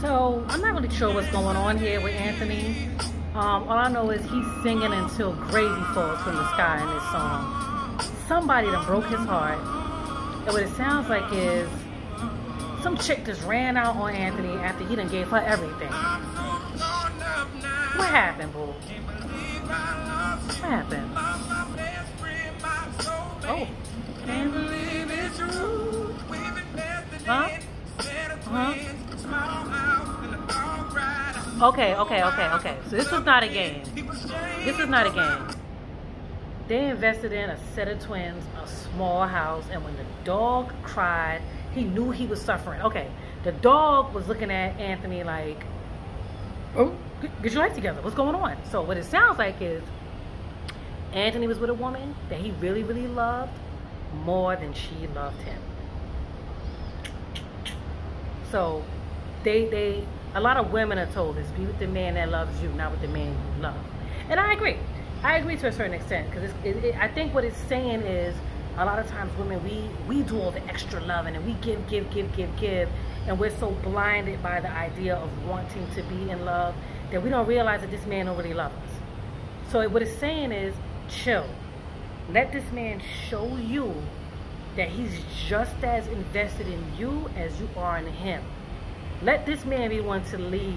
So I'm not really sure what's going on here with Anthony. Um, all I know is he's singing until gravy falls from the sky in this song. Somebody done broke his heart. And what it sounds like is some chick just ran out on Anthony after he done gave her everything. What happened, boo? What happened? Oh. Huh? Huh? Okay, okay, okay, okay. So this was not a game. This is not a game. They invested in a set of twins, a small house, and when the dog cried, he knew he was suffering. Okay, the dog was looking at Anthony like, oh, get your life together. What's going on? So what it sounds like is Anthony was with a woman that he really, really loved more than she loved him. So they they a lot of women are told this be with the man that loves you not with the man you love. And i agree. I agree to a certain extent because it, i think what it's saying is a lot of times women we we do all the extra loving and we give give give give give and we're so blinded by the idea of wanting to be in love that we don't realize that this man don't really love us. So what it's saying is chill. Let this man show you that he's just as invested in you as you are in him let this man be one to lead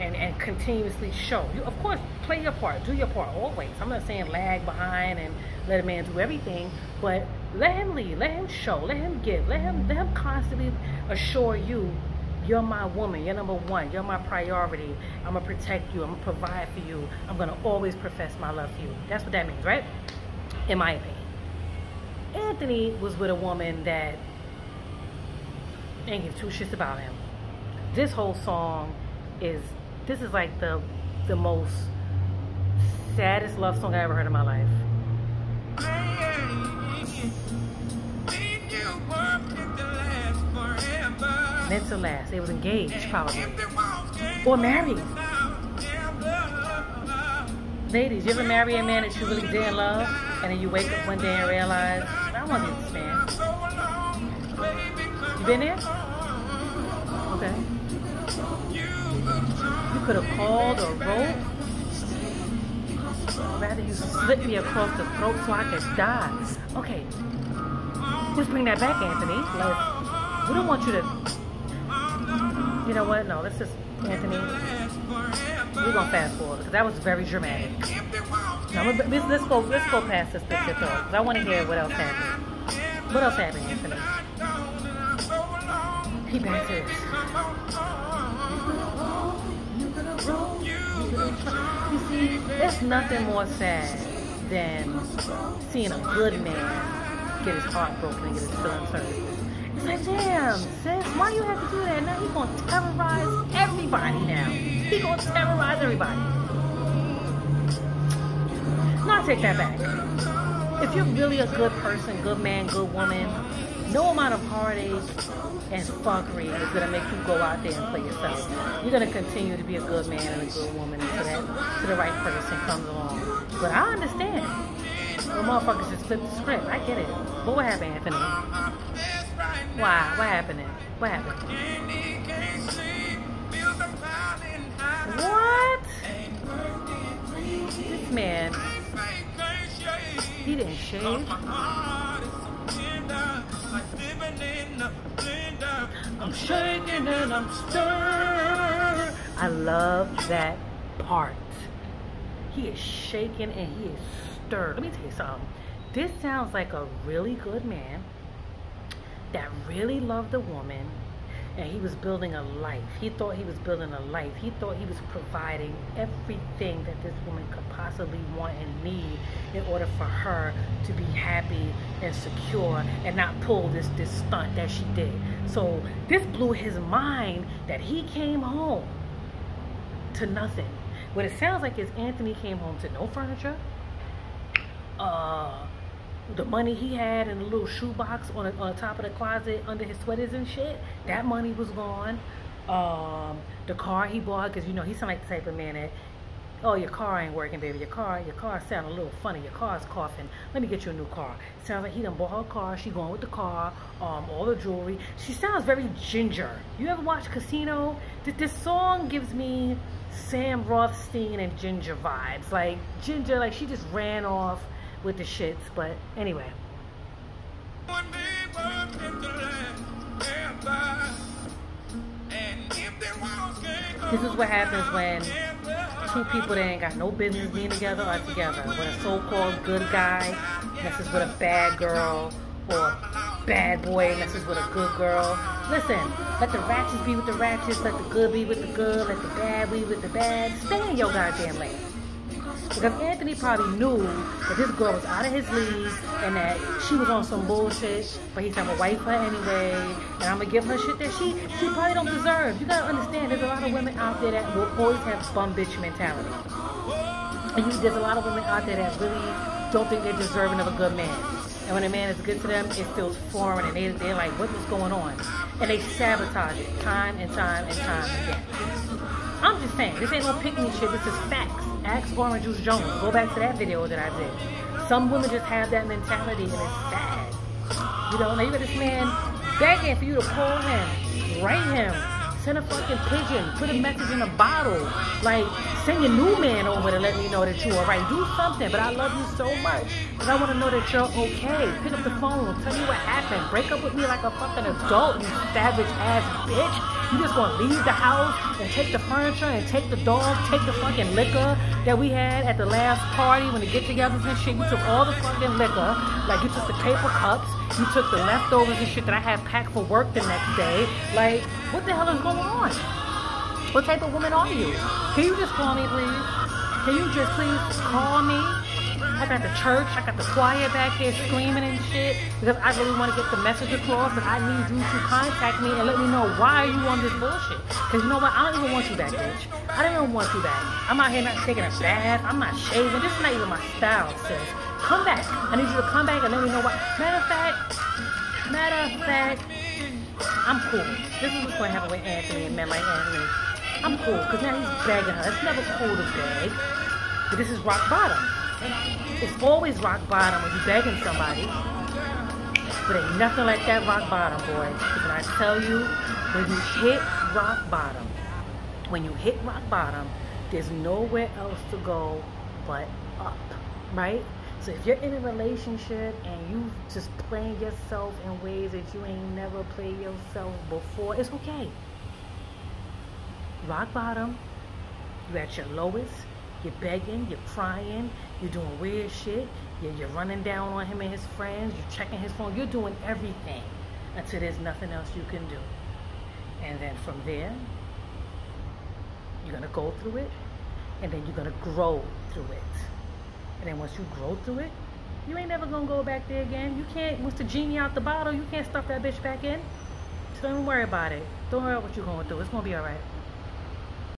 and, and continuously show. You, of course, play your part, do your part always. I'm not saying lag behind and let a man do everything, but let him lead, let him show, let him give, let him let him constantly assure you you're my woman, you're number one, you're my priority. I'm gonna protect you, I'm gonna provide for you, I'm gonna always profess my love for you. That's what that means, right? In my opinion. Anthony was with a woman that ain't give two shits about him this whole song is this is like the the most saddest love song I ever heard in my life. Meant to last. They was engaged probably. Or married. Ladies, you ever marry a man that you really didn't love and then you wake up one day and realize, I want this man. You been there? Okay. Could have called or wrote. Rather you slit me across the throat so I could die. Okay. Let's bring that back, Anthony. Let's, we don't want you to... You know what? No, let's just... Anthony, we're going to fast forward because that was very dramatic. No, let's, let's go let's go past this picture though because I want to hear what else happened. What else happened, Anthony? He back You see, there's nothing more sad than seeing a good man get his heart broken and get his feelings hurt. It's like, damn, sis, why you have to do that? Now he's gonna terrorize everybody now. He gonna terrorize everybody. Now I take that back. If you're really a good person, good man, good woman, no amount of heartache and fuckery is gonna make you go out there and play yourself. You're gonna continue to be a good man and a good woman until that to the right person comes along. But I understand. The motherfuckers just flip the script. I get it. But what happened, Anthony? Why? What happened? What happened? What? This man, he didn't shave. I'm shaking and I'm stirred. I love that part. He is shaking and he is stirred. Let me tell you something. This sounds like a really good man that really loved a woman and he was building a life. He thought he was building a life. He thought he was providing everything that this woman could possibly want and need in order for her to be happy and secure and not pull this this stunt that she did. So this blew his mind that he came home to nothing. What it sounds like is Anthony came home to no furniture, uh, the money he had in the little shoebox on on the top of the closet under his sweaters and shit, that money was gone. Um, the car he bought, because you know he sound like the type of man that, oh your car ain't working, baby. Your car, your car sound a little funny. Your car's coughing. Let me get you a new car. Sounds like he done bought her car. She going with the car, um, all the jewelry. She sounds very ginger. You ever watch Casino? this song gives me Sam Rothstein and Ginger vibes. Like Ginger, like she just ran off with the shits. But anyway. This is what happens when two people that ain't got no business being together are together. When a so-called good guy messes with a bad girl, or a bad boy messes with a good girl. Listen, let the ratchets be with the ratchets, let the good be with the good, let the bad be with the bad. Stay in your goddamn lane. Because Anthony probably knew that this girl was out of his league and that she was on some bullshit, but he's gonna wife her anyway, and I'm gonna give her shit that she she probably don't deserve. You gotta understand, there's a lot of women out there that will always have bum bitch mentality. And you, there's a lot of women out there that really don't think they're deserving of a good man. And when a man is good to them, it feels foreign, and they, they're like, what is going on? And they sabotage it time and time and time again. I'm just saying, this ain't no pick me shit, this is facts. Ask Orange Juice Jones. Go back to that video that I did. Some women just have that mentality and it's sad. You know, now you got this man begging for you to call him, write him, send a fucking pigeon, put a message in a bottle. Like, send your new man over to let me know that you're alright. Do something, but I love you so much. Because I want to know that you're okay. Pick up the phone, tell me what happened. Break up with me like a fucking adult, you savage ass bitch. You just gonna leave the house and take the furniture and take the dog, take the fucking liquor that we had at the last party when the get-togethers and shit. You took all the fucking liquor, like you took the paper cups, you took the leftovers and shit that I had packed for work the next day. Like, what the hell is going on? What type of woman are you? Can you just call me, please? Can you just please call me? I got the church, I got the choir back here screaming and shit because I really want to get the message across but I need you to contact me and let me know why you on this bullshit. Because you know what? I don't even want you back, bitch. I don't even want you back. I'm out here not taking a bath. I'm not shaving. This is not even my style, sis. Come back. I need you to come back and let me know what. Matter of fact, matter of fact, I'm cool. This is what's going to happen with Anthony and men like Anthony. I'm cool because now he's begging her. It's never cool to beg. But this is rock bottom. It's always rock bottom when you're begging somebody. But ain't nothing like that rock bottom, boy. When I tell you, when you hit rock bottom, when you hit rock bottom, there's nowhere else to go but up, right? So if you're in a relationship and you just playing yourself in ways that you ain't never played yourself before, it's okay. Rock bottom, you're at your lowest, you're begging, you're crying, you're doing weird shit, you're, you're running down on him and his friends, you're checking his phone, you're doing everything until there's nothing else you can do. And then from there, you're gonna go through it, and then you're gonna grow through it. And then once you grow through it, you ain't never gonna go back there again. You can't, once the genie out the bottle, you can't stuff that bitch back in. So don't worry about it. Don't worry about what you're going through. It's gonna be alright.